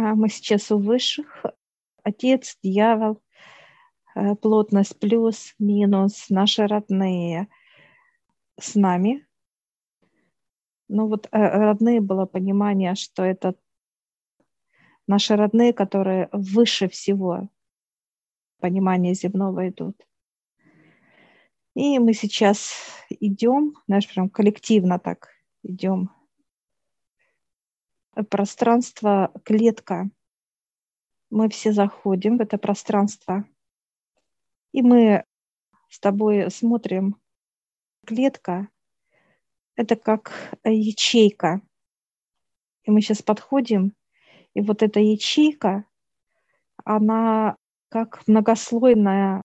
А мы сейчас у высших. Отец, дьявол, э, плотность плюс, минус, наши родные с нами. Ну вот э, родные было понимание, что это наши родные, которые выше всего понимания земного идут. И мы сейчас идем, знаешь, прям коллективно так идем. Пространство клетка. Мы все заходим в это пространство. И мы с тобой смотрим. Клетка – это как ячейка. И мы сейчас подходим, и вот эта ячейка, она как многослойная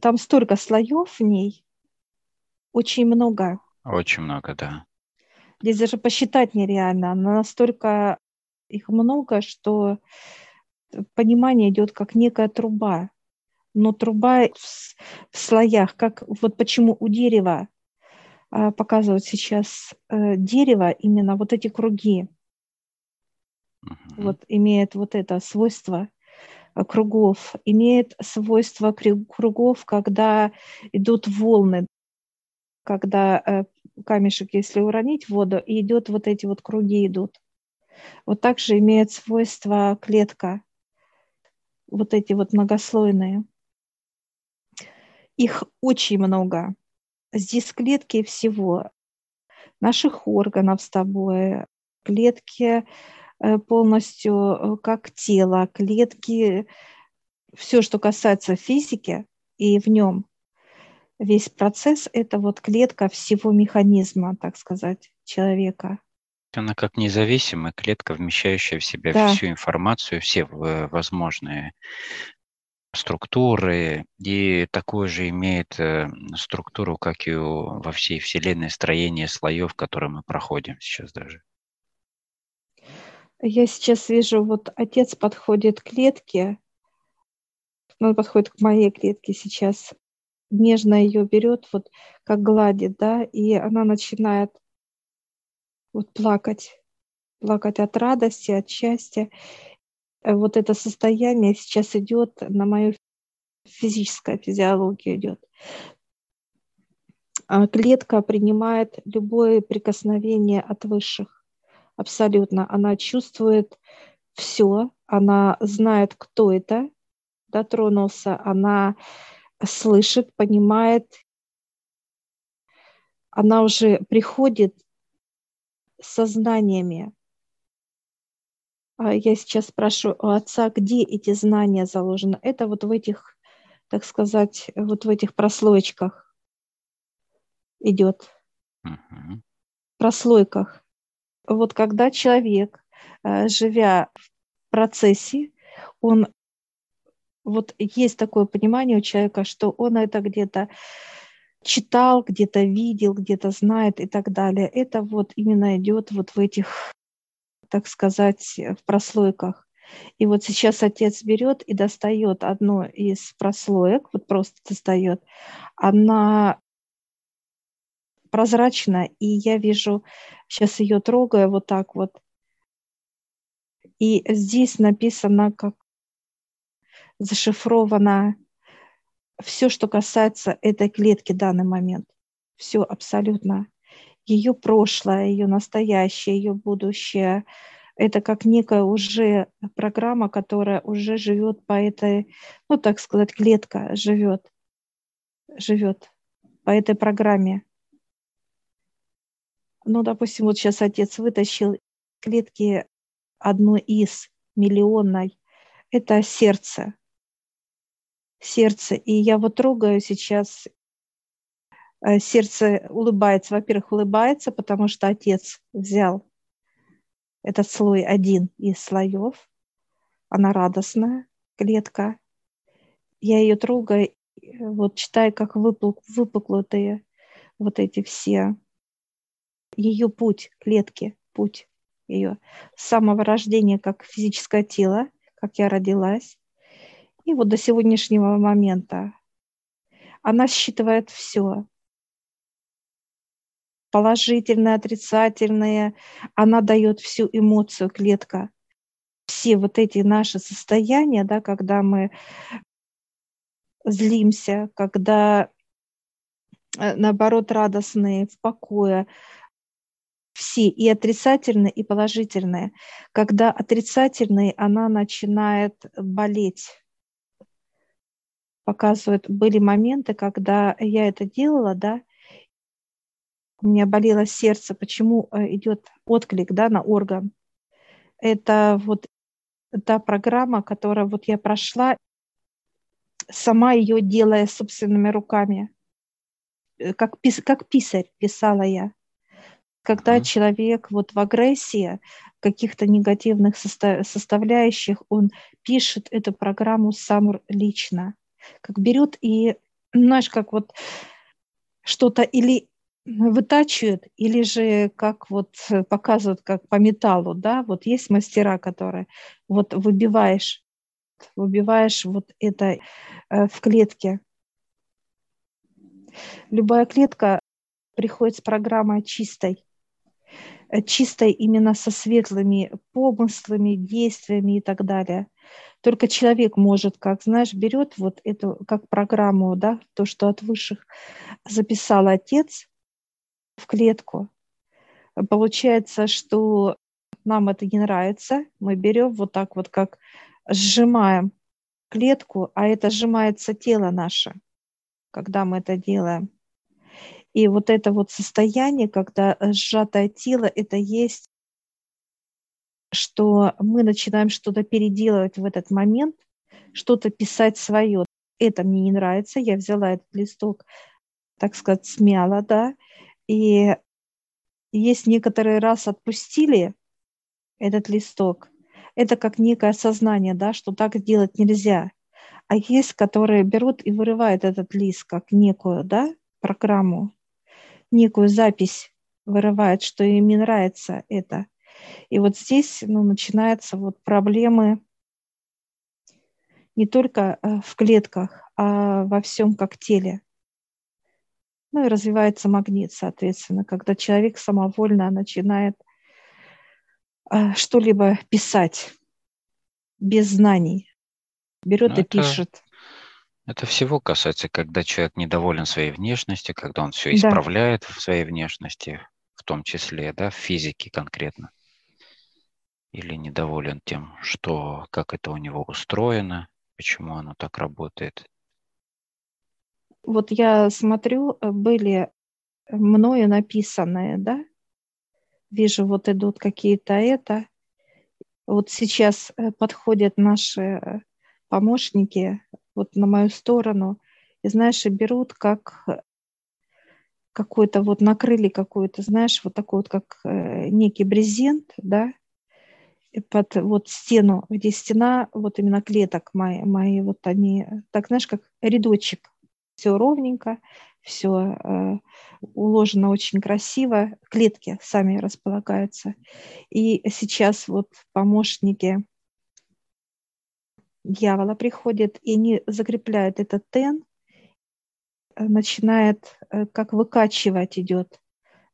там столько слоев в ней, очень много. Очень много, да. Здесь даже посчитать нереально. Но настолько их много, что понимание идет как некая труба. Но труба в, в слоях, как вот почему у дерева а, показывают сейчас э, дерево, именно вот эти круги. Угу. Вот имеет вот это свойство кругов, имеет свойство кругов, когда идут волны, когда э, камешек, если уронить в воду, и идет вот эти вот круги идут. Вот также имеет свойство клетка, вот эти вот многослойные. Их очень много. Здесь клетки всего наших органов с тобой, клетки Э, полностью э, как тело, клетки, все, что касается физики и в нем весь процесс – это вот клетка всего механизма, так сказать, человека. Она как независимая клетка, вмещающая в себя да. всю информацию, все возможные структуры, и такую же имеет э, структуру, как и во всей Вселенной, строение слоев, которые мы проходим сейчас даже. Я сейчас вижу, вот отец подходит к клетке, он подходит к моей клетке сейчас, нежно ее берет, вот как гладит, да, и она начинает вот плакать, плакать от радости, от счастья. Вот это состояние сейчас идет на мою физическую физиологию идет. А клетка принимает любое прикосновение от высших абсолютно. Она чувствует все, она знает, кто это дотронулся, она слышит, понимает, она уже приходит сознаниями. А я сейчас спрашиваю у отца, где эти знания заложены. Это вот в этих, так сказать, вот в этих прослоечках идет. Uh-huh. Прослойках. Вот когда человек, э, живя в процессе, он вот есть такое понимание у человека, что он это где-то читал, где-то видел, где-то знает и так далее. Это вот именно идет вот в этих, так сказать, в прослойках. И вот сейчас отец берет и достает одну из прослоек, вот просто достает. Она прозрачно, и я вижу, сейчас ее трогаю вот так вот. И здесь написано, как зашифровано все, что касается этой клетки в данный момент. Все абсолютно. Ее прошлое, ее настоящее, ее будущее. Это как некая уже программа, которая уже живет по этой, ну так сказать, клетка живет, живет по этой программе. Ну, допустим, вот сейчас отец вытащил клетки одной из миллионной. Это сердце. Сердце. И я вот трогаю сейчас. Э, сердце улыбается. Во-первых, улыбается, потому что отец взял этот слой один из слоев. Она радостная, клетка. Я ее трогаю, вот читаю, как выпук, выпуклые вот эти все ее путь клетки, путь ее с самого рождения как физическое тело, как я родилась, и вот до сегодняшнего момента. Она считывает все. Положительное, отрицательное. Она дает всю эмоцию клетка. все вот эти наши состояния, да, когда мы злимся, когда э, наоборот радостные, в покое, все, и отрицательные, и положительные. Когда отрицательные, она начинает болеть. Показывают, были моменты, когда я это делала, да, у меня болело сердце, почему э, идет отклик, да, на орган. Это вот та программа, которая вот я прошла, сама ее делая собственными руками, э, как, пис, как писарь писала я. Когда mm-hmm. человек вот в агрессии, каких-то негативных состав, составляющих, он пишет эту программу сам лично. Как берет и, знаешь, как вот что-то или вытачивают, или же как вот показывают, как по металлу, да, вот есть мастера, которые вот выбиваешь, выбиваешь вот это э, в клетке. Любая клетка приходит с программой чистой, э, чистой именно со светлыми помыслами, действиями и так далее. Только человек может, как знаешь, берет вот эту как программу, да, то, что от высших записал отец, в клетку. Получается, что нам это не нравится, мы берем вот так вот, как сжимаем клетку, а это сжимается тело наше, когда мы это делаем. И вот это вот состояние, когда сжатое тело, это есть, что мы начинаем что-то переделывать в этот момент, что-то писать свое. Это мне не нравится, я взяла этот листок, так сказать, смяла, да, и есть некоторые раз отпустили этот листок. Это как некое сознание, да, что так делать нельзя. А есть, которые берут и вырывают этот лист как некую да, программу, некую запись вырывают, что им не нравится это. И вот здесь ну, начинаются вот проблемы не только э, в клетках, а во всем как теле. Ну и развивается магнит, соответственно, когда человек самовольно начинает э, что-либо писать без знаний. Берет ну, и это, пишет. Это всего касается, когда человек недоволен своей внешностью, когда он все исправляет да. в своей внешности, в том числе, да, в физике конкретно. Или недоволен тем, что, как это у него устроено, почему оно так работает. Вот я смотрю, э, были мною написанные, да, вижу, вот идут какие-то это. Вот сейчас э, подходят наши э, помощники вот на мою сторону, и, знаешь, и берут как какой-то вот накрыли какой-то, знаешь, вот такой вот как некий брезент, да, под вот стену, где стена, вот именно клеток мои, мои вот они, так знаешь, как рядочек все ровненько, все э, уложено очень красиво, клетки сами располагаются. И сейчас вот помощники дьявола приходят, и они закрепляют этот тен, начинает э, как выкачивать идет,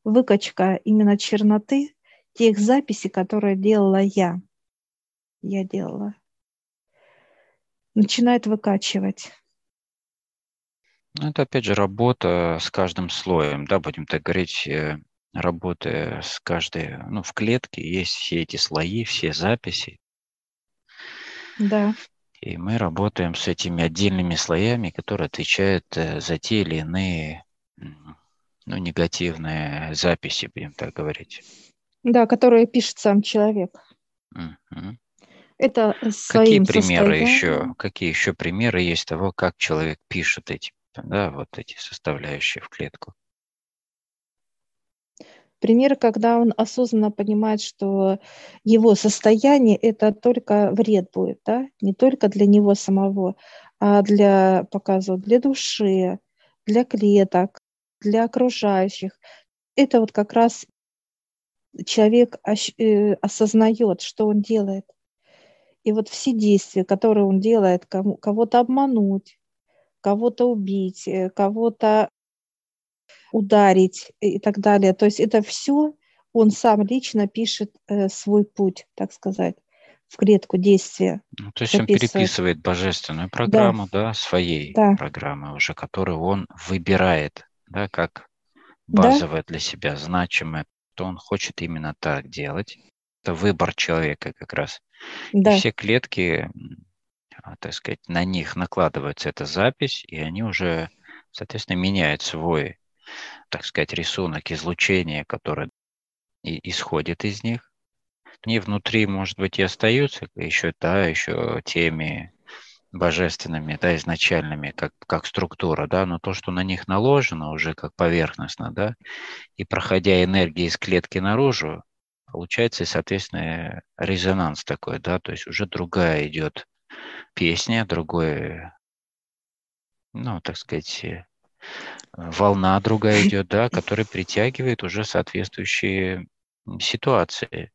выкачка именно черноты тех записей, которые делала я. Я делала. Начинает выкачивать. Ну, это опять же работа с каждым слоем, да, будем так говорить, э, работая с каждой, ну, в клетке есть все эти слои, все записи. Да. И мы работаем с этими отдельными слоями, которые отвечают э, за те или иные ну, негативные записи, будем так говорить. Да, которые пишет сам человек. Угу. Это своим Какие примеры еще? Какие еще примеры есть того, как человек пишет эти да, вот эти составляющие в клетку. Пример, когда он осознанно понимает, что его состояние это только вред будет, да, не только для него самого, а для, показывают, для души, для клеток, для окружающих. Это вот как раз человек э, осознает, что он делает. И вот все действия, которые он делает, кого-то обмануть, кого-то убить, э, кого-то ударить и так далее. То есть это все он сам лично пишет э, свой путь, так сказать, в клетку действия. Ну, то есть он переписывает божественную программу, да, да своей да. программы уже, которую он выбирает, да, как базовое да? для себя, значимое, то он хочет именно так делать. Это выбор человека как раз. Да. И все клетки, а, так сказать, на них накладывается эта запись, и они уже, соответственно, меняют свой, так сказать, рисунок излучения, который исходит из них. Они внутри, может быть, и остаются еще, да, еще теми божественными, да, изначальными, как, как структура, да, но то, что на них наложено уже как поверхностно, да, и проходя энергии из клетки наружу, получается, соответственно, резонанс такой, да, то есть уже другая идет песня, другое, ну, так сказать, э, волна другая идет, да, которая притягивает уже соответствующие ситуации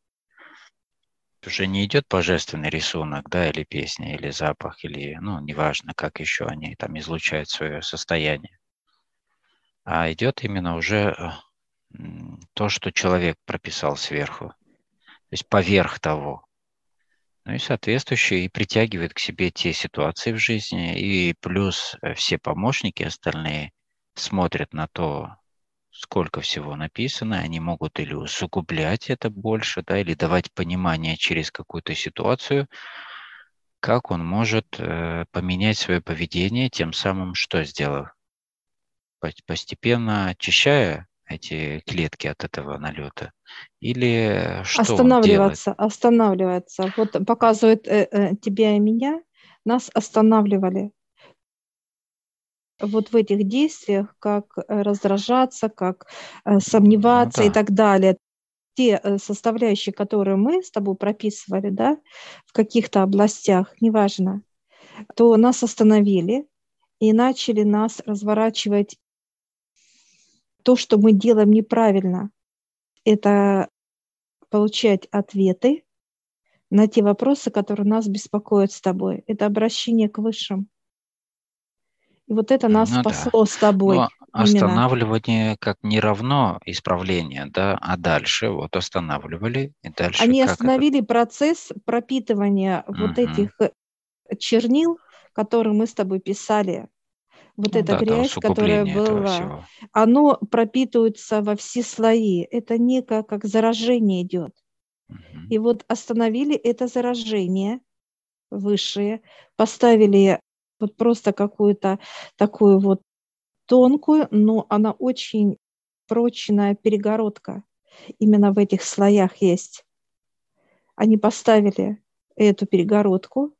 уже не идет божественный рисунок, да, или песня, или запах, или, ну, неважно, как еще они там излучают свое состояние, а идет именно уже э, то, что человек прописал сверху, то есть поверх того. Ну и соответствующее и притягивает к себе те ситуации в жизни, и плюс э, все помощники остальные смотрят на то, сколько всего написано, они могут или усугублять это больше, да, или давать понимание через какую-то ситуацию, как он может э, поменять свое поведение, тем самым что сделав? Постепенно очищая эти клетки от этого налета? Или что Останавливаться, останавливаться. Вот показывает э, э, тебя и меня, нас останавливали вот в этих действиях, как э, раздражаться, как э, сомневаться ну, да. и так далее. Те э, составляющие, которые мы с тобой прописывали, да, в каких-то областях, неважно, то нас остановили и начали нас разворачивать то, что мы делаем неправильно. Это получать ответы на те вопросы, которые нас беспокоят с тобой. Это обращение к высшим. И вот это нас ну, спасло да. с тобой. Но останавливание как не равно исправление, да, а дальше вот останавливали и дальше. Они остановили это? процесс пропитывания угу. вот этих э, чернил, которые мы с тобой писали. Вот ну, эта да, грязь, которая была, оно пропитывается во все слои. Это некое как заражение идет. Угу. И вот остановили это заражение высшие, поставили вот просто какую-то такую вот тонкую, но она очень прочная перегородка. Именно в этих слоях есть. Они поставили эту перегородку,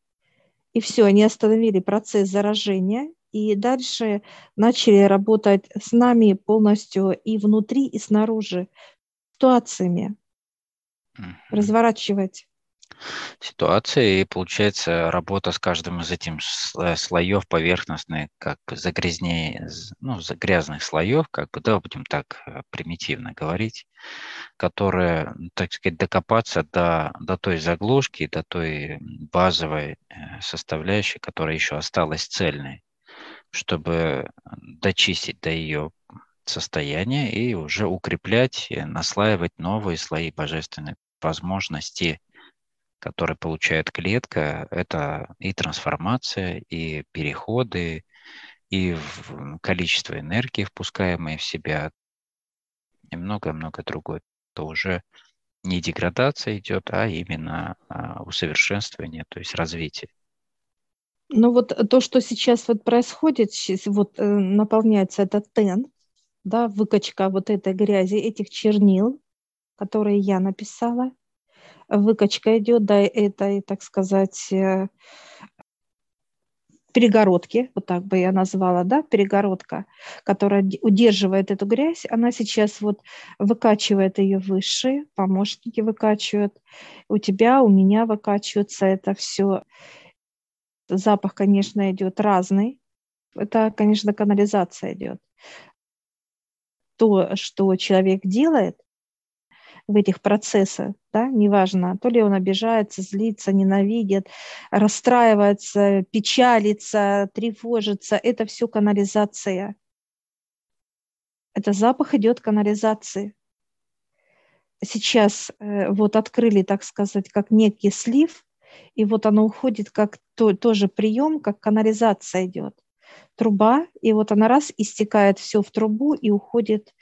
и все, они остановили процесс заражения, и дальше начали работать с нами полностью и внутри, и снаружи ситуациями, разворачивать ситуации, и получается работа с каждым из этих э, слоев поверхностных, как загрязнее, ну, грязных слоев, как бы, да, будем так э, примитивно говорить, которые, так сказать, докопаться до, до той заглушки, до той базовой э, составляющей, которая еще осталась цельной, чтобы дочистить до ее состояния и уже укреплять, наслаивать новые слои божественной возможности который получает клетка, это и трансформация, и переходы, и количество энергии, впускаемой в себя, и многое-многое другое. Это уже не деградация идет, а именно а, усовершенствование, то есть развитие. Ну вот то, что сейчас вот происходит, вот э, наполняется этот тен, да, выкачка вот этой грязи, этих чернил, которые я написала – выкачка идет до этой, так сказать, э, перегородки, вот так бы я назвала, да, перегородка, которая удерживает эту грязь, она сейчас вот выкачивает ее выше, помощники выкачивают, у тебя, у меня выкачивается это все. Запах, конечно, идет разный. Это, конечно, канализация идет. То, что человек делает, в этих процессах, да, неважно, то ли он обижается, злится, ненавидит, расстраивается, печалится, тревожится, это все канализация. Это запах идет канализации. Сейчас э, вот открыли, так сказать, как некий слив, И вот оно уходит как то, тоже прием, как канализация идет. Труба, и вот она раз истекает все в трубу и уходит,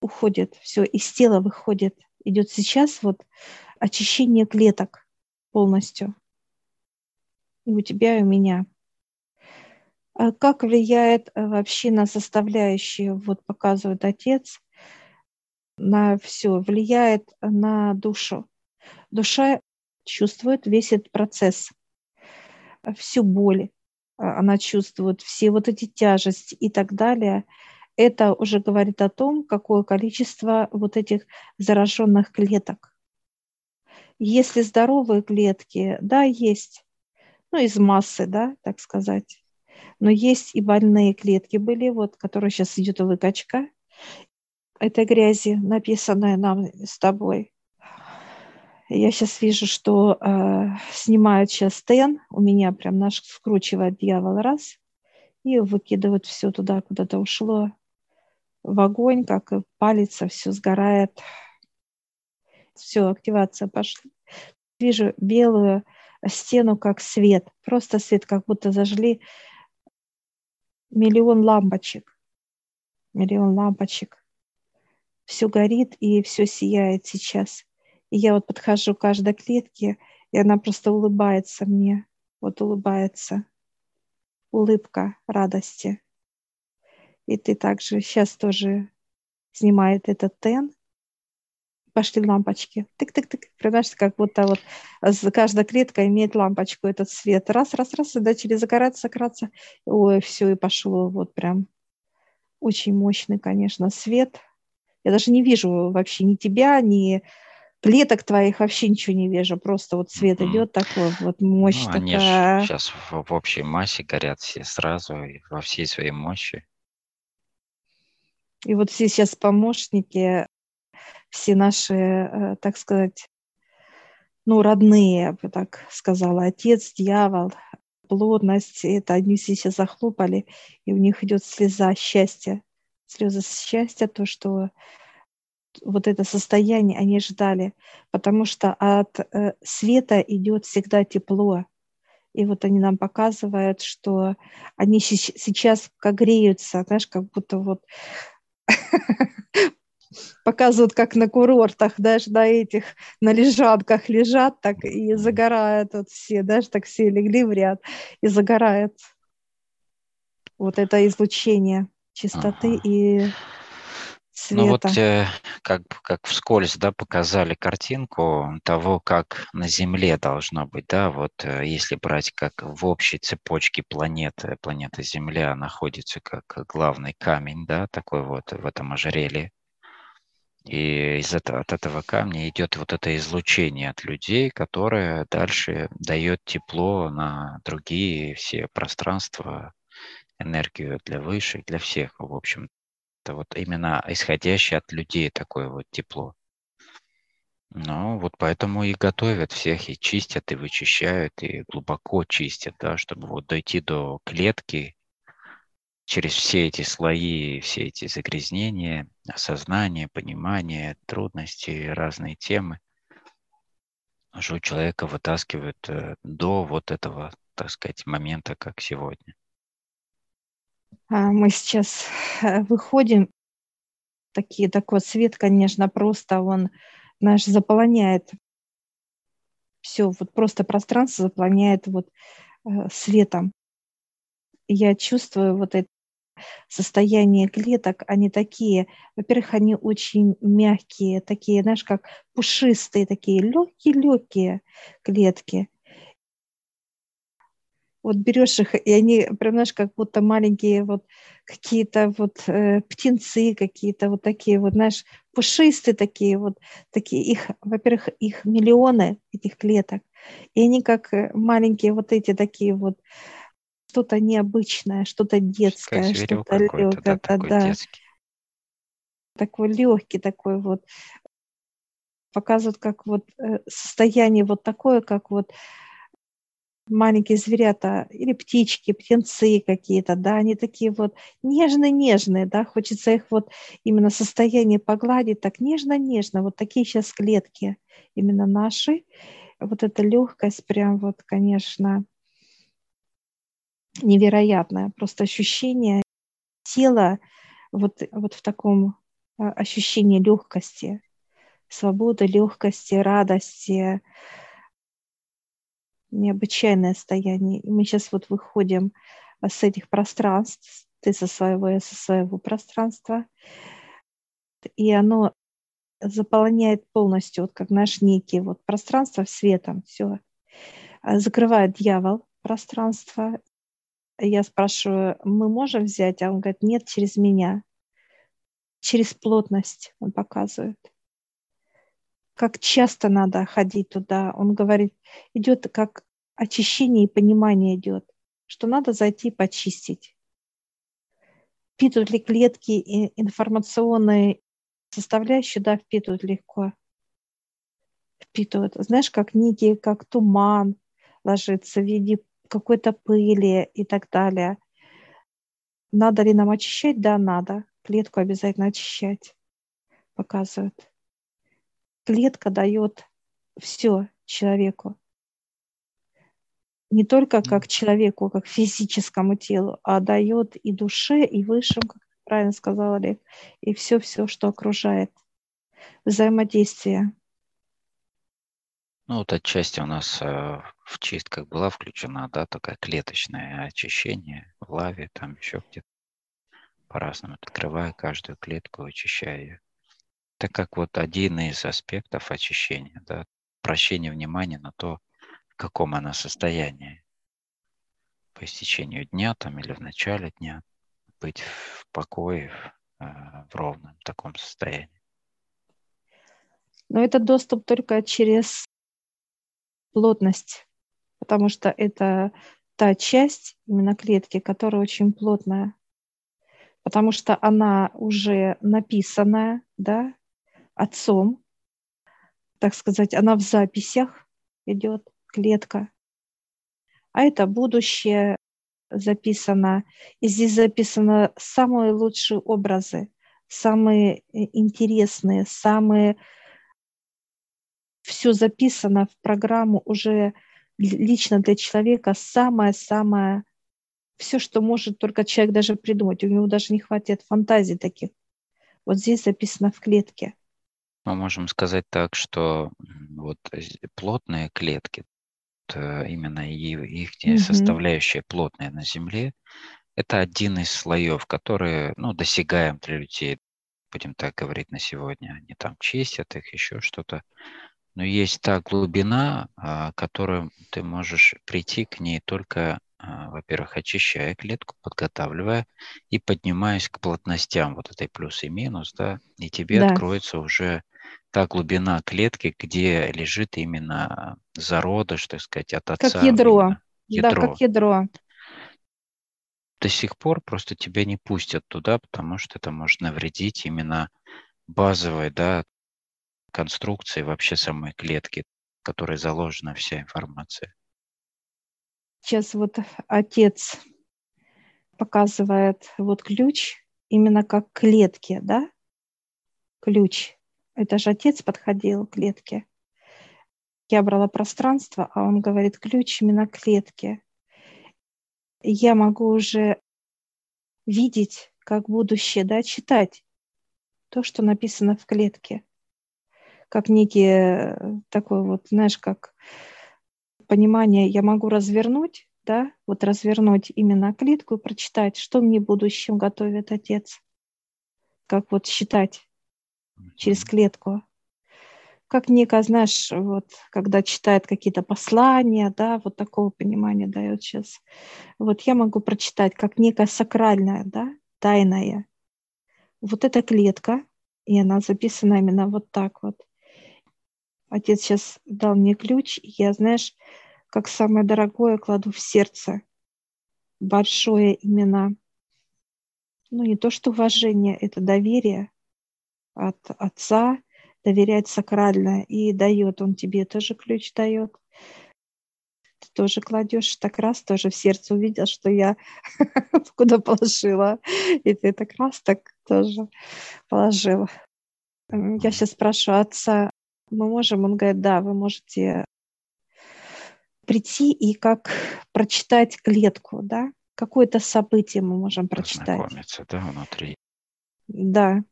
уходит, все из тела выходит. Идет сейчас вот очищение клеток полностью. И у тебя, и у меня. А как влияет э, вообще на составляющие, вот показывает отец, на все, влияет на душу. Душа чувствует весь этот процесс, всю боль, а, она чувствует, все вот эти тяжести и так далее. Это уже говорит о том, какое количество вот этих зараженных клеток. Если здоровые клетки, да, есть, ну, из массы, да, так сказать, но есть и больные клетки были, вот, которые сейчас идет выкачка этой грязи, написанная нам с тобой. Я сейчас вижу, что э, снимают сейчас тен, у меня прям наш скручивает дьявол раз и выкидывают все туда, куда-то ушло в огонь, как палится, все сгорает. Все, активация пошла. Вижу белую стену, как свет, просто свет, как будто зажгли миллион лампочек. Миллион лампочек. Все горит и все сияет сейчас. И я вот подхожу к каждой клетке, и она просто улыбается мне. Вот улыбается. Улыбка радости. И ты также сейчас тоже снимает этот тен. Пошли лампочки. Тык-тык-тык. Понимаешь, как будто вот каждая клетка имеет лампочку, этот свет. Раз, раз, раз, и начали загораться, загораться. Ой, все, и пошло вот прям. Очень мощный, конечно, свет. Я даже не вижу вообще ни тебя, ни клеток твоих вообще ничего не вижу, просто вот свет идет такой, вот мощь ну, они такая. сейчас в, в общей массе горят все сразу во всей своей мощи. И вот все сейчас помощники, все наши, э, так сказать, ну, родные, я бы так сказала, отец, дьявол, плотность, это они все сейчас захлопали, и у них идет слеза счастья, слезы счастья, то, что вот это состояние они ждали, потому что от э, света идет всегда тепло. И вот они нам показывают, что они сейчас как греются, знаешь, как будто вот показывают, как на курортах, даже на этих, на лежанках лежат так и загорают вот все, даже так все легли в ряд и загорают. Вот это излучение чистоты ага. и света. Ну вот э, как, как вскользь да, показали картинку того, как на Земле должно быть, да, вот э, если брать как в общей цепочке планеты, планета Земля находится как главный камень, да, такой вот в этом ожерелье. И из этого, от этого камня идет вот это излучение от людей, которое дальше дает тепло на другие все пространства, энергию для высших, для всех, в общем. Это вот именно исходящее от людей такое вот тепло. Ну, вот поэтому и готовят всех, и чистят, и вычищают, и глубоко чистят, да, чтобы вот дойти до клетки через все эти слои, все эти загрязнения, осознание, понимание, трудности, разные темы. У человека вытаскивают э, до вот этого, так сказать, момента, как сегодня. А, мы сейчас э, выходим, такие, такой свет, конечно, просто он наш заполняет все, вот просто пространство заполняет вот э, светом. Я чувствую вот это состояние клеток, они такие, во-первых, они очень мягкие, такие, знаешь, как пушистые, такие легкие-легкие клетки вот берешь их, и они прям, знаешь, как будто маленькие вот какие-то вот э, птенцы какие-то вот такие вот, знаешь, пушистые такие вот, такие их, во-первых, их миллионы этих клеток, и они как э, маленькие вот эти такие вот, что-то необычное, что-то детское, что-то легкое, да, да, да. такой легкий такой вот, показывают как вот э, состояние вот такое, как вот маленькие зверята или птички, птенцы какие-то, да, они такие вот нежно-нежные, да, хочется их вот именно состояние погладить так нежно-нежно, вот такие сейчас клетки именно наши, вот эта легкость прям вот, конечно, невероятное. Просто ощущение тела вот, вот в таком а, ощущении легкости, свободы, легкости, радости, необычайное состояние. И мы сейчас вот выходим а, с этих пространств, ты со своего, я со своего пространства, и оно заполняет полностью, вот как наш некий вот пространство светом, все. А, закрывает дьявол пространство. Я спрашиваю, мы можем взять? А он говорит, нет, через меня. Через плотность он показывает. Как часто надо ходить туда. Он говорит, идет как очищение и понимание идет, что надо зайти почистить. Впитывают ли клетки информационные составляющие, да, впитывают легко. Впитывают. Знаешь, как некий, как туман ложится в виде какой-то пыли и так далее. Надо ли нам очищать? Да, надо. Клетку обязательно очищать, показывают. Клетка дает все человеку. Не только как человеку, как физическому телу, а дает и душе, и высшим, как правильно сказала Олег, и все-все, что окружает. Взаимодействие. Ну, вот отчасти у нас э, в чистках была включена, да, такая клеточное очищение в лаве, там еще где-то по-разному, открывая каждую клетку, очищая ее. Это как вот один из аспектов очищения, да, прощение внимания на то, в каком она состоянии по истечению дня там или в начале дня быть в покое, э, в ровном таком состоянии. Но это доступ только через плотность, потому что это та часть именно клетки, которая очень плотная, потому что она уже написанная, да, отцом, так сказать, она в записях идет, клетка. А это будущее, записано, и здесь записаны самые лучшие образы, самые э, интересные, самые... Все записано в программу уже лично для человека, самое-самое, все, что может только человек даже придумать. У него даже не хватит фантазии таких. Вот здесь записано в клетке. Мы можем сказать так, что вот плотные клетки, Э, именно их составляющая плотная на Земле, это один из слоев, которые, ну, досягаем для людей, будем так говорить на сегодня. Они там чистят их, еще что-то. Но есть та глубина, а, которую ты можешь прийти к ней только, а, во-первых, очищая клетку, подготавливая и поднимаясь к плотностям вот этой плюс и минус, да, и тебе да. откроется уже та глубина клетки, где лежит именно зародыш, так сказать, от отца. Как ядро. ядро. Да, как ядро. До сих пор просто тебя не пустят туда, потому что это может навредить именно базовой, да, конструкции вообще самой клетки, в которой заложена вся информация. Сейчас вот отец показывает вот ключ именно как клетки, да? Ключ это же отец подходил к клетке. Я брала пространство, а он говорит, ключ именно к клетке. Я могу уже видеть, как будущее, да, читать то, что написано в клетке. Как некий э, такой вот, знаешь, как понимание, я могу развернуть, да, вот развернуть именно клетку и прочитать, что мне в будущем готовит отец. Как вот считать через клетку. Как некое, знаешь, вот, когда читает какие-то послания, да, вот такого понимания дает сейчас. Вот я могу прочитать как некое сакральное, да, тайное. Вот эта клетка, и она записана именно вот так вот. Отец сейчас дал мне ключ, и я, знаешь, как самое дорогое кладу в сердце. Большое именно, ну не то что уважение, это доверие, от отца, доверять сакрально, и дает он тебе тоже ключ дает. Ты тоже кладешь, так раз тоже в сердце увидел, что я куда положила, и ты так раз так тоже положил. Я сейчас спрашиваю отца, мы можем? Он говорит, да, вы можете прийти и как прочитать клетку, да, какое-то событие мы можем прочитать. Знакомиться, да, внутри. Да.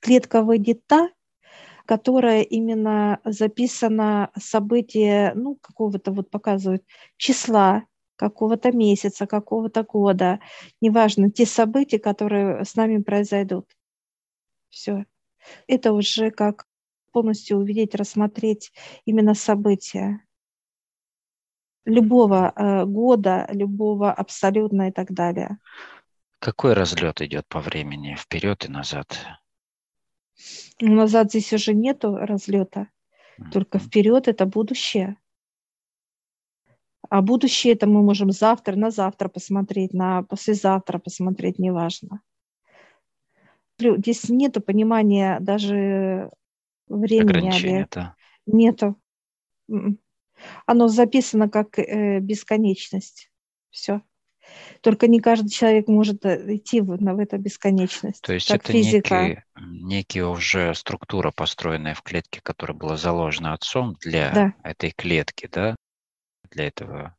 Клетка выйдет та, которая именно записана событие, ну, какого-то вот показывают числа, какого-то месяца, какого-то года, неважно, те события, которые с нами произойдут. Все. Это уже как полностью увидеть, рассмотреть именно события любого э, года, любого абсолютно и так далее. Какой разлет идет по времени, вперед и назад? Назад здесь уже нету разлета, только вперед это будущее. А будущее это мы можем завтра, на завтра посмотреть, на послезавтра посмотреть, неважно. Здесь нету понимания даже времени. Да. Нету. М-м. Оно записано как э, бесконечность. Все. Только не каждый человек может э, идти в, в эту бесконечность. То есть это физика. некий, некий уже структура, построенная в клетке, которая была заложена отцом для да. этой клетки, да, для этого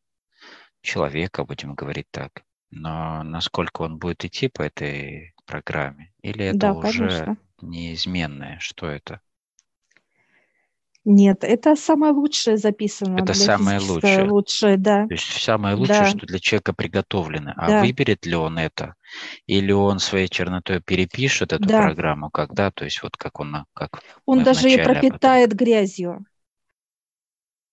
человека, будем говорить так. Но насколько он будет идти по этой программе? Или это да, уже конечно. неизменное? Что это? Нет, это самое лучшее записано. Это самое лучшее. лучшее, да. То есть самое лучшее, да. что для человека приготовлено. А да. выберет ли он это? Или он своей чернотой перепишет эту да. программу, когда, то есть вот как он, как он даже ее пропитает грязью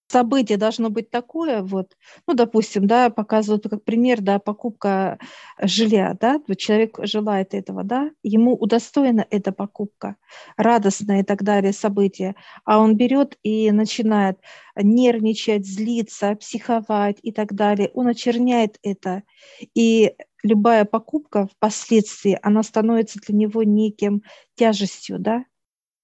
событие должно быть такое, вот, ну, допустим, да, показывают как пример, да, покупка жилья, да, вот человек желает этого, да, ему удостоена эта покупка, радостное и так далее событие, а он берет и начинает нервничать, злиться, психовать и так далее, он очерняет это, и любая покупка впоследствии, она становится для него неким тяжестью, да,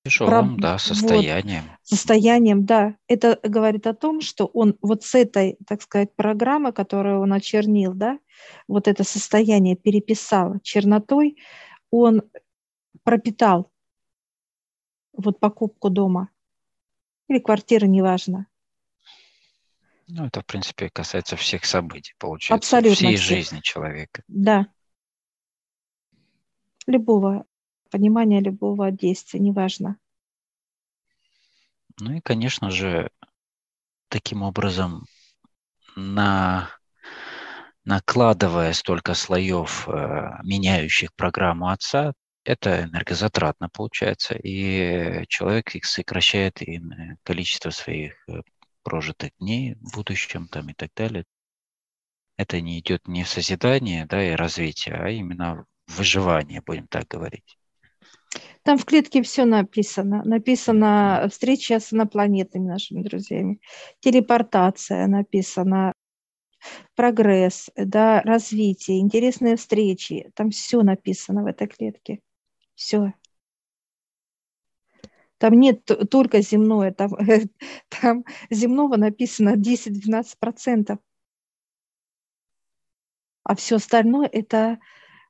Тяжелым, да, состоянием. Вот, состоянием, да. Это говорит о том, что он вот с этой, так сказать, программы, которую он очернил, да, вот это состояние переписал чернотой, он пропитал вот покупку дома или квартиры, неважно. Ну, это, в принципе, касается всех событий, получается. Абсолютно всей всех. жизни человека. Да. Любого понимание любого действия, неважно. Ну и, конечно же, таким образом, на, накладывая столько слоев, э, меняющих программу отца, это энергозатратно получается, и человек сокращает и количество своих э, прожитых дней в будущем там, и так далее. Это не идет не в созидание да, и развитие, а именно выживание, будем так говорить. Там в клетке все написано. Написано встреча с инопланетными нашими друзьями, телепортация написано, прогресс, да, развитие, интересные встречи. Там все написано в этой клетке. Все. Там нет только земное, там, там земного написано 10-12%. А все остальное это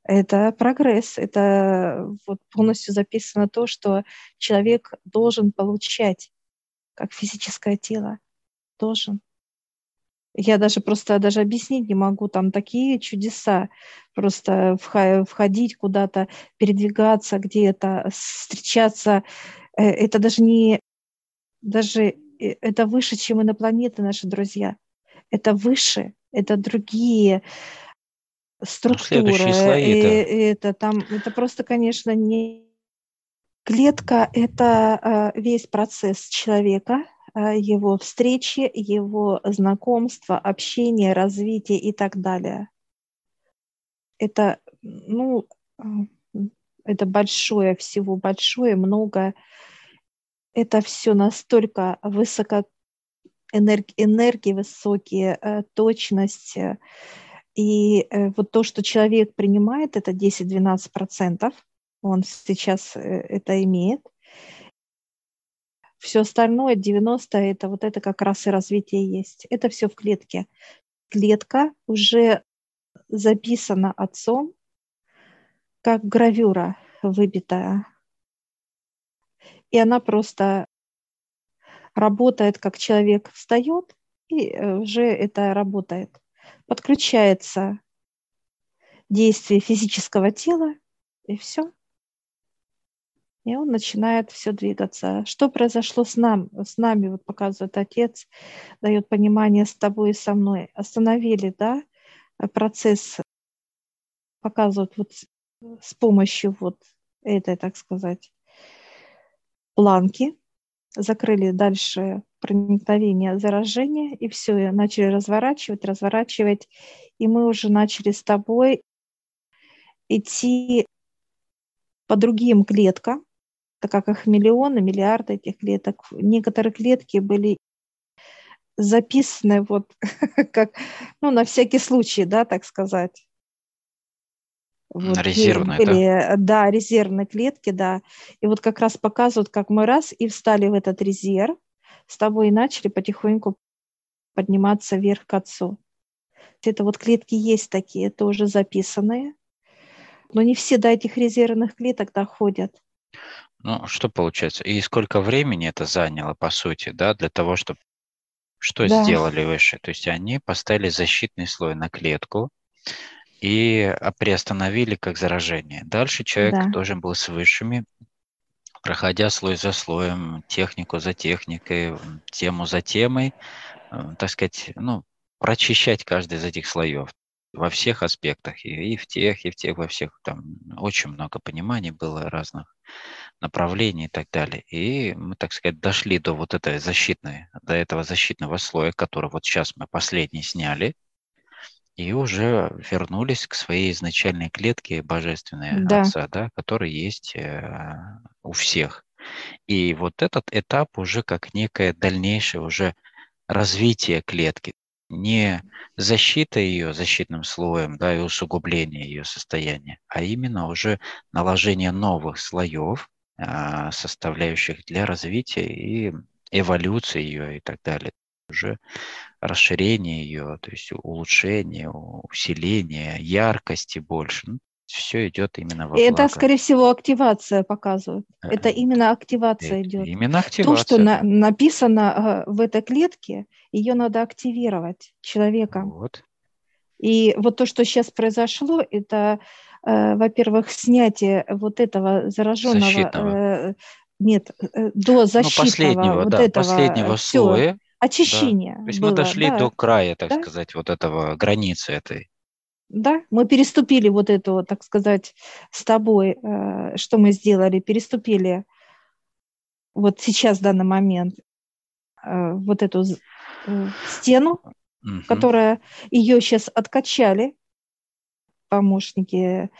это прогресс, это вот полностью записано то, что человек должен получать как физическое тело, должен. Я даже просто даже объяснить не могу, там такие чудеса, просто входить куда-то, передвигаться где-то, встречаться, э, это даже не, даже э, это выше, чем инопланеты наши друзья, это выше, это другие, структура. Ну, слои, и, это там, это просто, конечно, не клетка. Это э, весь процесс человека, э, его встречи, его знакомства, общения, развития и так далее. Это, ну, э, это большое всего, большое, много. Это все настолько высоко энерги, энергии высокие, точность, и э, вот то, что человек принимает, это 10-12%, он сейчас э, это имеет. Все остальное, 90, это вот это как раз и развитие есть. Это все в клетке. Клетка уже записана отцом, как гравюра выбитая. И она просто работает, как человек встает и э, уже это работает. Подключается действие физического тела, и все. И он начинает все двигаться. Что произошло с, нам, с нами, вот показывает отец, дает понимание с тобой и со мной. Остановили, да, процесс, показывают вот с помощью вот этой, так сказать, планки, закрыли дальше проникновение заражения, и все, начали разворачивать, разворачивать, и мы уже начали с тобой идти по другим клеткам, так как их миллионы, миллиарды этих клеток. Некоторые клетки были записаны вот как, ну, на всякий случай, да, так сказать. Вот, резервные, были, да? Да, резервные клетки, да. И вот как раз показывают, как мы раз и встали в этот резерв, с тобой и начали потихоньку подниматься вверх к отцу. Это вот клетки есть такие, тоже записанные, но не все до этих резервных клеток доходят. Ну, что получается? И сколько времени это заняло, по сути, да, для того, чтобы что да. сделали выше? То есть они поставили защитный слой на клетку и а, приостановили как заражение. Дальше человек да. должен был с высшими, проходя слой за слоем, технику за техникой, тему за темой, э, так сказать, ну, прочищать каждый из этих слоев во всех аспектах, и, и в тех, и в тех, во всех, там очень много пониманий было разных направлений и так далее. И мы, так сказать, дошли до вот этой защитной, до этого защитного слоя, который вот сейчас мы последний сняли, и уже вернулись к своей изначальной клетке божественной да. Отца, да, который есть э, у всех. И вот этот этап уже как некое дальнейшее уже развитие клетки не защита ее защитным слоем да, и усугубление ее состояния, а именно уже наложение новых слоев, а, составляющих для развития и эволюции ее и так далее. Уже расширение ее, то есть улучшение, усиление, яркости больше. Ну, все идет именно во Это, скорее всего, активация показывает. Это э, именно активация это идет. Именно активация. То, что на, написано э, в этой клетке, ее надо активировать человеком. Вот. И вот то, что сейчас произошло, это, э, во-первых, снятие вот этого зараженного, э, нет, э, до ну, защитного, ну, последнего, вот да, этого последнего слоя. Очищение. Да. То есть было, мы дошли да. до края, так да. сказать, вот этого границы этой. Да, мы переступили вот эту, так сказать, с тобой, э, что мы сделали, переступили вот сейчас, в данный момент, э, вот эту э, стену, угу. которая ее сейчас откачали, помощники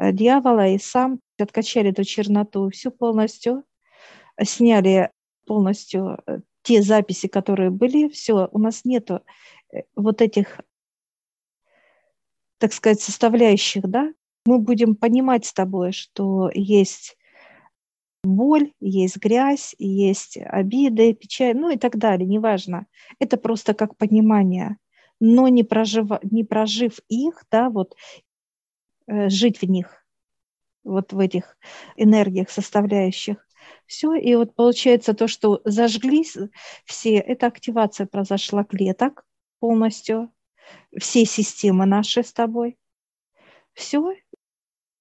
дьявола и сам откачали эту черноту, всю полностью, сняли полностью те записи, которые были, все, у нас нету вот этих так сказать, составляющих, да, мы будем понимать с тобой, что есть боль, есть грязь, есть обиды, печаль, ну и так далее, неважно. Это просто как понимание. Но не, прожив, не прожив их, да, вот э, жить в них, вот в этих энергиях составляющих. Все, и вот получается то, что зажглись все, эта активация произошла клеток полностью, всей системы нашей с тобой. Все.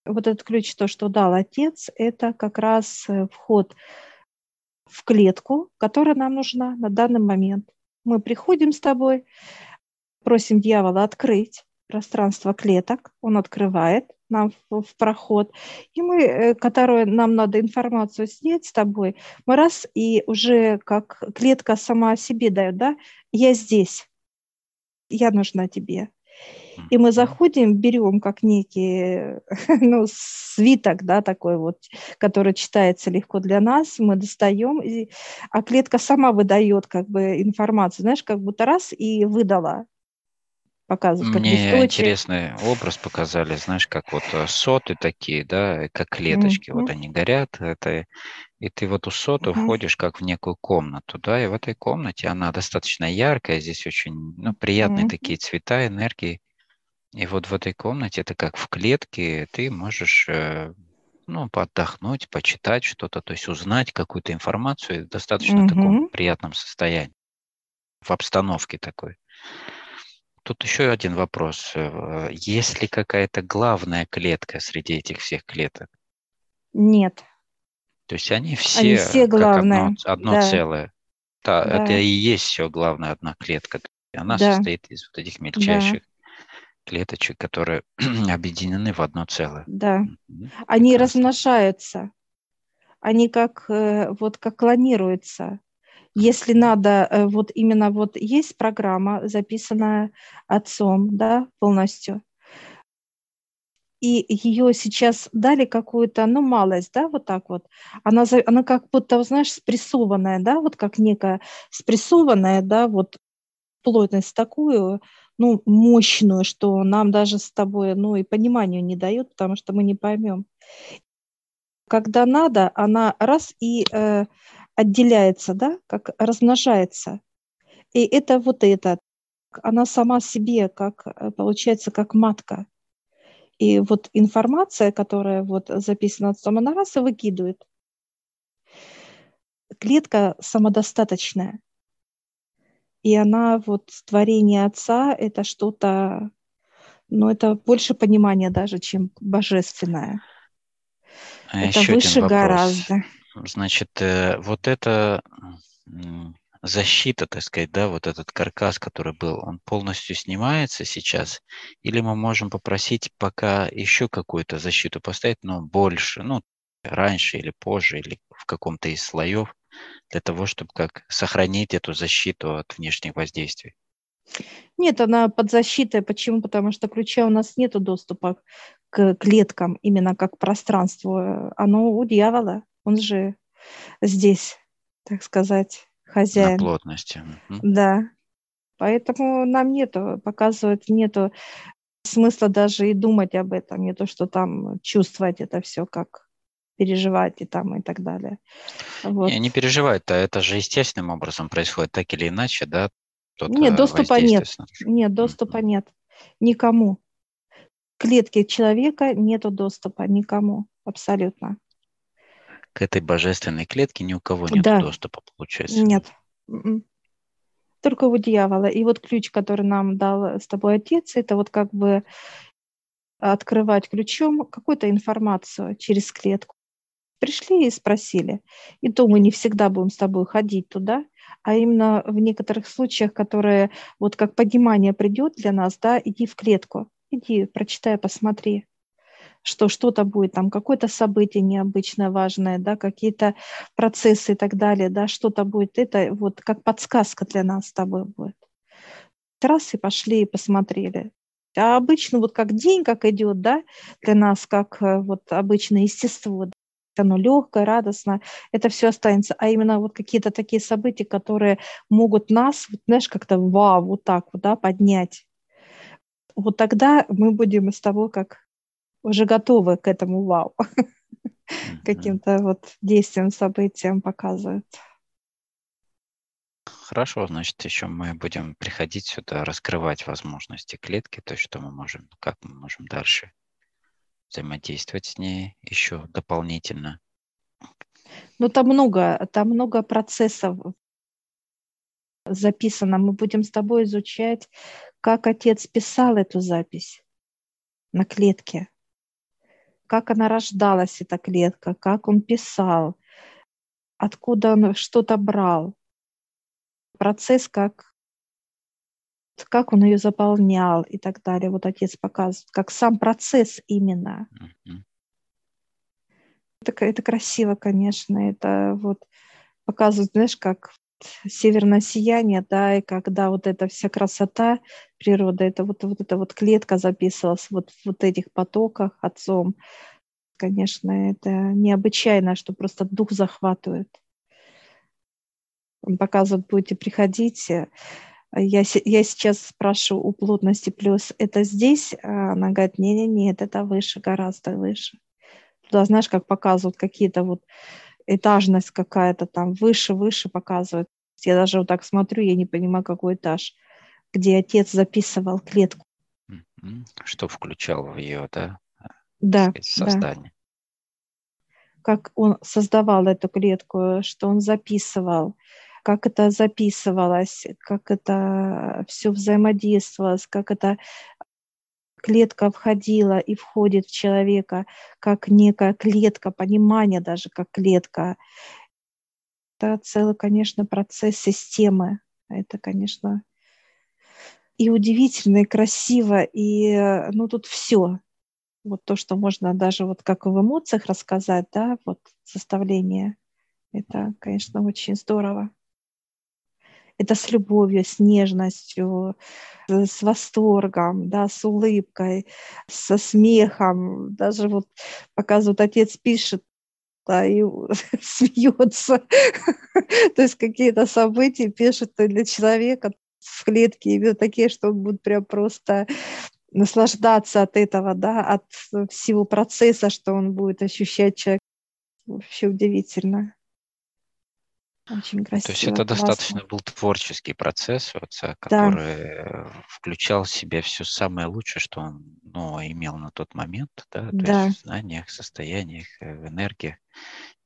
Вот этот ключ, то, что дал отец, это как раз э, вход в клетку, которая нам нужна на данный момент. Мы приходим с тобой, просим дьявола открыть пространство клеток, он открывает нам в, в проход, и мы, э, которую нам надо информацию снять с тобой, мы раз и уже как клетка сама себе дает, да, я здесь, я нужна тебе. И мы заходим, берем как некий ну, свиток, да, такой вот, который читается легко для нас, мы достаем, и, а клетка сама выдает как бы информацию, знаешь, как будто раз и выдала показывают. Как Мне интересный образ показали, знаешь, как вот э, соты такие, да, как клеточки, mm-hmm. вот они горят, это, и ты в эту соту mm-hmm. входишь как в некую комнату, да, и в этой комнате она достаточно яркая, здесь очень, ну, приятные mm-hmm. такие цвета, энергии, и вот в этой комнате, это как в клетке, ты можешь э, ну, отдохнуть, почитать что-то, то есть узнать какую-то информацию в достаточно mm-hmm. таком приятном состоянии. в обстановке такой. Тут еще один вопрос. Э, есть ли какая-то главная клетка среди этих всех клеток? Нет. То есть они все, они все главные. одно, одно да. целое. Да, да, это и есть все главная одна клетка. Она да. состоит из вот этих мельчайших да. клеточек, которые объединены в одно целое. Да. Они Прекрасно. размножаются. Они как э, вот как клонируются. Если надо, э, вот именно вот есть программа, записанная отцом, да, полностью, и ее сейчас дали какую-то, ну, малость, да, вот так вот. Она, она как будто, знаешь, спрессованная, да, вот как некая спрессованная, да, вот плотность такую, ну, мощную, что нам даже с тобой, ну, и пониманию не дают, потому что мы не поймем. Когда надо, она раз и э, отделяется, да, как размножается. И это вот это, она сама себе, как, э, получается, как матка. И вот информация, которая вот записана от она раз и выкидывает. Клетка самодостаточная. И она вот творение Отца – это что-то, ну, это больше понимания даже, чем божественное. А это выше гораздо. Значит, э, вот это защита, так сказать, да, вот этот каркас, который был, он полностью снимается сейчас, или мы можем попросить пока еще какую-то защиту поставить, но больше, ну, раньше или позже, или в каком-то из слоев, для того, чтобы как сохранить эту защиту от внешних воздействий? Нет, она под защитой. Почему? Потому что ключа у нас нет доступа к клеткам, именно как пространству. Оно у дьявола. Он же здесь, так сказать, хозяин. На плотности. Да. Поэтому нам нету, показывает, нету смысла даже и думать об этом, не то, что там чувствовать это все, как переживать и там и так далее. Вот. Не, не переживать, а это же естественным образом происходит, так или иначе, да? Нет, доступа нет. Нет, доступа нет. Никому. Клетки человека нету доступа никому, абсолютно к этой божественной клетке ни у кого нет да. доступа, получается. Нет. М-м. Только у дьявола. И вот ключ, который нам дал с тобой отец, это вот как бы открывать ключом какую-то информацию через клетку. Пришли и спросили. И то мы не всегда будем с тобой ходить туда, а именно в некоторых случаях, которые вот как понимание придет для нас, да, иди в клетку, иди, прочитай, посмотри что что-то будет, там какое-то событие необычное, важное, да, какие-то процессы и так далее, да, что-то будет, это вот как подсказка для нас с тобой будет. Раз и пошли и посмотрели. А обычно вот как день, как идет, да, для нас, как э, вот обычное естество, оно легкое, радостно, это все останется. А именно вот какие-то такие события, которые могут нас, вот, знаешь, как-то вау, вот так вот, да, поднять. Вот тогда мы будем из того, как уже готовы к этому вау, каким-то вот действиям, событиям показывают. Хорошо, значит, еще мы будем приходить сюда, раскрывать возможности клетки, то что мы можем, как мы можем дальше взаимодействовать с ней еще дополнительно. Ну, там много, там много процессов записано. Мы будем с тобой изучать, как отец писал эту запись на клетке как она рождалась, эта клетка, как он писал, откуда он что-то брал. Процесс, как, как он ее заполнял и так далее. Вот отец показывает, как сам процесс именно. Mm-hmm. Это, это красиво, конечно. Это вот показывает, знаешь, как северное сияние, да, и когда вот эта вся красота природы, это вот, вот эта вот клетка записывалась вот в вот этих потоках отцом. Конечно, это необычайно, что просто дух захватывает. Он показывает, будете приходить. Я, я сейчас спрашиваю у плотности плюс, это здесь? А она говорит, не-не-не, это выше, гораздо выше. Туда, знаешь, как показывают какие-то вот этажность какая-то там выше, выше показывает. Я даже вот так смотрю, я не понимаю, какой этаж, где отец записывал клетку. Что включал в ее, да? Да, создание. Да. Как он создавал эту клетку, что он записывал, как это записывалось, как это все взаимодействовалось, как это клетка входила и входит в человека, как некая клетка, понимание даже как клетка. Это целый, конечно, процесс системы. Это, конечно, и удивительно, и красиво, и ну тут все. Вот то, что можно даже вот как в эмоциях рассказать, да, вот составление, это, конечно, очень здорово. Это с любовью, с нежностью, с восторгом, да, с улыбкой, со смехом. Даже вот показывают, отец пишет, да, и смеется. То есть какие-то события пишет для человека, в клетке именно такие, что он будет прям просто наслаждаться от этого, да, от всего процесса, что он будет ощущать человек. Вообще удивительно. Очень красиво. То есть это классно. достаточно был творческий процесс, который да. включал в себя все самое лучшее, что он ну, имел на тот момент, да, то да. есть в знаниях, состояниях, э, в энергиях.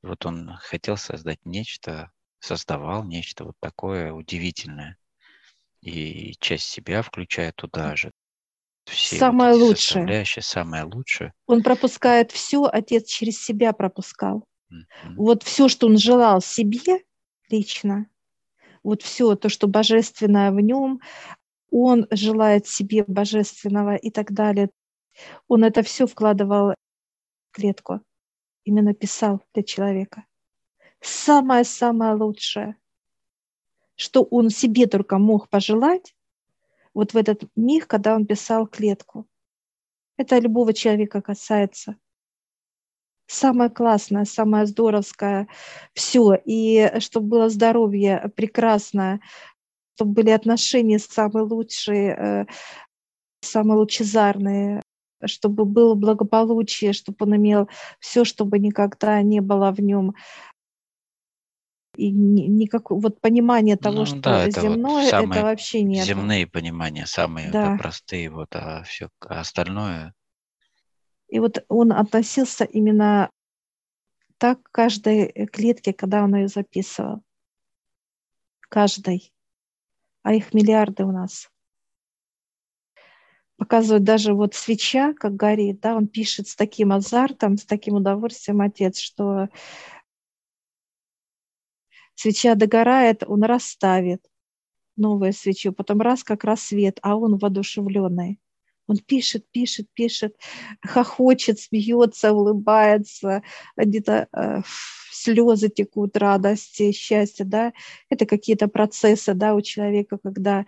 И вот он хотел создать нечто, создавал нечто вот такое удивительное и часть себя включая туда же. Все самое вот лучшее. самое лучшее. Он пропускает все, отец через себя пропускал. Mm-hmm. Вот все, что он желал себе лично, вот все то, что божественное в нем, он желает себе божественного и так далее. Он это все вкладывал в клетку, именно писал для человека. Самое-самое лучшее что он себе только мог пожелать вот в этот миг, когда он писал клетку. Это любого человека касается. Самое классное, самое здоровское, все. И чтобы было здоровье прекрасное, чтобы были отношения самые лучшие, э, самые лучезарные, чтобы было благополучие, чтобы он имел все, чтобы никогда не было в нем и никак вот понимание того, ну, что да, это земное, вот это вообще нет. Земные понимания, самые да. Да, простые, вот, а все остальное. И вот он относился именно так к каждой э, клетке, когда он ее записывал. Каждой. А их миллиарды у нас. Показывает даже вот свеча, как горит, да, он пишет с таким азартом, с таким удовольствием отец, что Свеча догорает, он расставит новую свечу, потом раз как раз свет, а он воодушевленный. Он пишет, пишет, пишет, хохочет, смеется, улыбается, где-то э, слезы текут радости, счастья, да. Это какие-то процессы, да, у человека, когда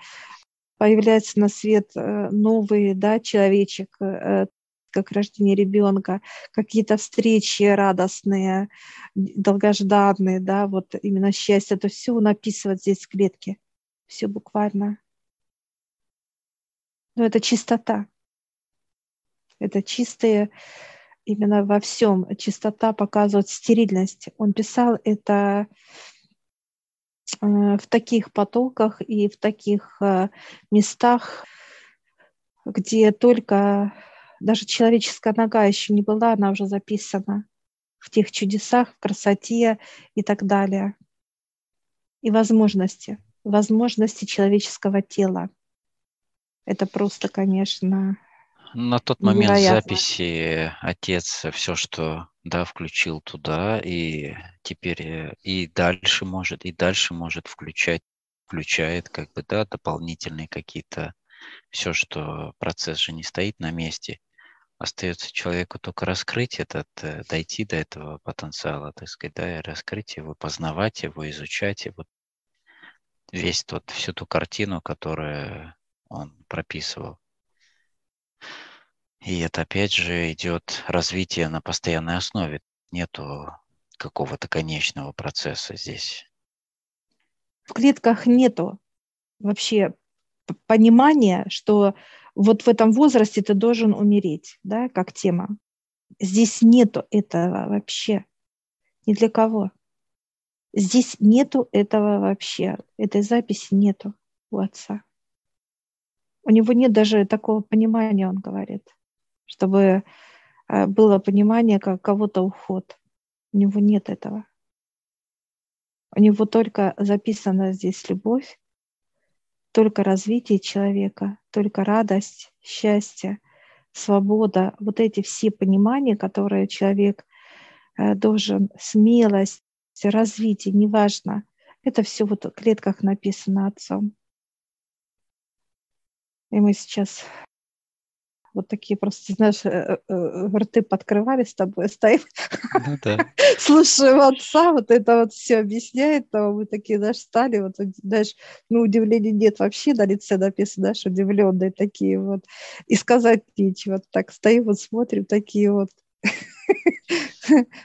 появляется на свет э, новый, да, человечек, э, как рождение ребенка, какие-то встречи радостные, долгожданные, да, вот именно счастье, это все он описывает здесь в клетке. Все буквально. Но это чистота. Это чистые именно во всем. Чистота показывает стерильность. Он писал это э, в таких потоках и в таких э, местах, где только даже человеческая нога еще не была, она уже записана в тех чудесах, в красоте и так далее. И возможности, возможности человеческого тела. Это просто, конечно, на тот момент невероятно. записи отец все, что да, включил туда, и теперь э, и дальше может, и дальше может включать, включает как бы, да, дополнительные какие-то все, что процесс же не стоит на месте. Остается человеку только раскрыть этот, э, дойти до этого потенциала, так сказать, да, и раскрыть его, познавать его, изучать его, весь тот, всю ту картину, которую он прописывал. И это опять же идет развитие на постоянной основе. Нету какого-то конечного процесса здесь. В клетках нету вообще понимания, что вот в этом возрасте ты должен умереть, да, как тема. Здесь нету этого вообще. Ни для кого. Здесь нету этого вообще. Этой записи нету у отца. У него нет даже такого понимания, он говорит, чтобы э, было понимание, как кого-то уход. У него нет этого. У него только записана здесь любовь, только развитие человека, только радость, счастье, свобода, вот эти все понимания, которые человек э, должен, смелость, развитие, неважно, это все вот в клетках написано отцом. И мы сейчас вот такие просто, знаешь, э, э, рты подкрывали с тобой, стоим, ну, да. слушаем отца, вот это вот все объясняет, то мы такие, знаешь, стали, вот, знаешь, ну, удивления нет вообще, на лице написано, знаешь, удивленные такие вот, и сказать нечего, так стоим, вот смотрим, такие вот,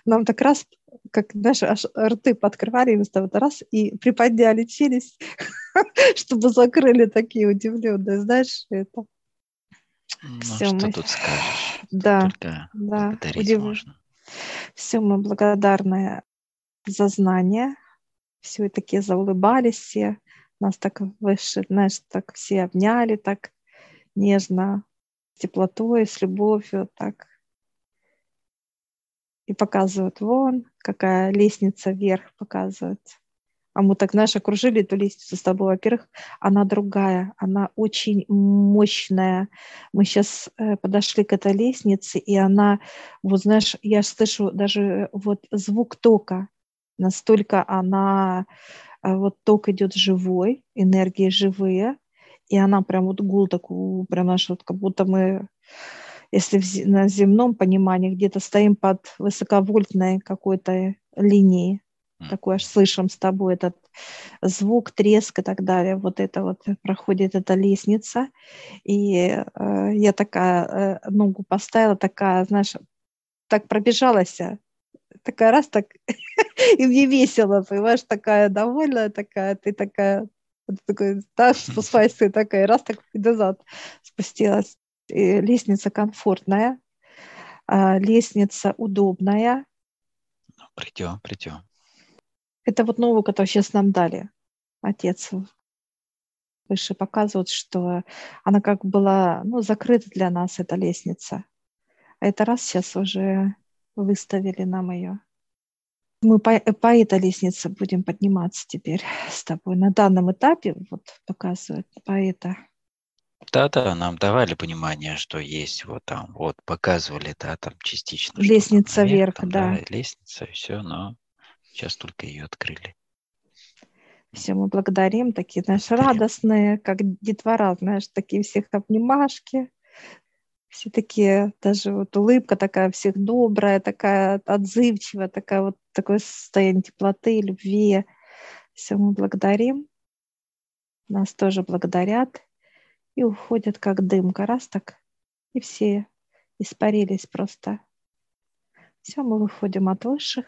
нам так раз как, знаешь, аж рты подкрывали, и вот раз, и приподняли челюсть, чтобы закрыли такие удивленные, знаешь, это. Ну, Все, что мы... тут скажешь? Да, Только да. Удив... можно. Все, мы благодарны за знания. Все и такие заулыбались все. Нас так выше, знаешь, так все обняли, так нежно, с теплотой, с любовью, так. И показывают вон, какая лестница вверх показывает. А мы так, знаешь, окружили эту лестницу с тобой. Во-первых, она другая, она очень мощная. Мы сейчас э, подошли к этой лестнице, и она, вот знаешь, я слышу даже вот звук тока. Настолько она, э, вот ток идет живой, энергии живые, и она прям вот гул такой, прям наш, вот как будто мы если в, на земном понимании где-то стоим под высоковольтной какой-то линией, такой аж слышим с тобой этот звук, треск и так далее. Вот это вот проходит эта лестница. И э, я такая э, ногу поставила, такая, знаешь, так пробежалась, такая раз так, и мне весело, понимаешь, такая довольная, такая, ты такая, такой, да, спускайся, такая, раз так назад спустилась. И лестница комфортная, а, лестница удобная. Ну, придем, придем. Это вот новую, которую сейчас нам дали. Отец выше показывает, что она как была ну, закрыта для нас, эта лестница. А это раз сейчас уже выставили нам ее. Мы по, по этой лестнице будем подниматься теперь с тобой. На данном этапе вот показывает по это. Да-да, нам давали понимание, что есть вот там, вот показывали, да, там частично. Лестница вверх, там, да. да. Лестница и все, но Сейчас только ее открыли. Все, мы благодарим, такие, знаешь, радостные, как детвора, знаешь, такие всех обнимашки. Все такие, даже вот улыбка такая всех добрая, такая отзывчивая, такая вот такое состояние теплоты, любви. Все, мы благодарим. Нас тоже благодарят и уходят как дымка, раз так, и все испарились просто. Все, мы выходим от высших.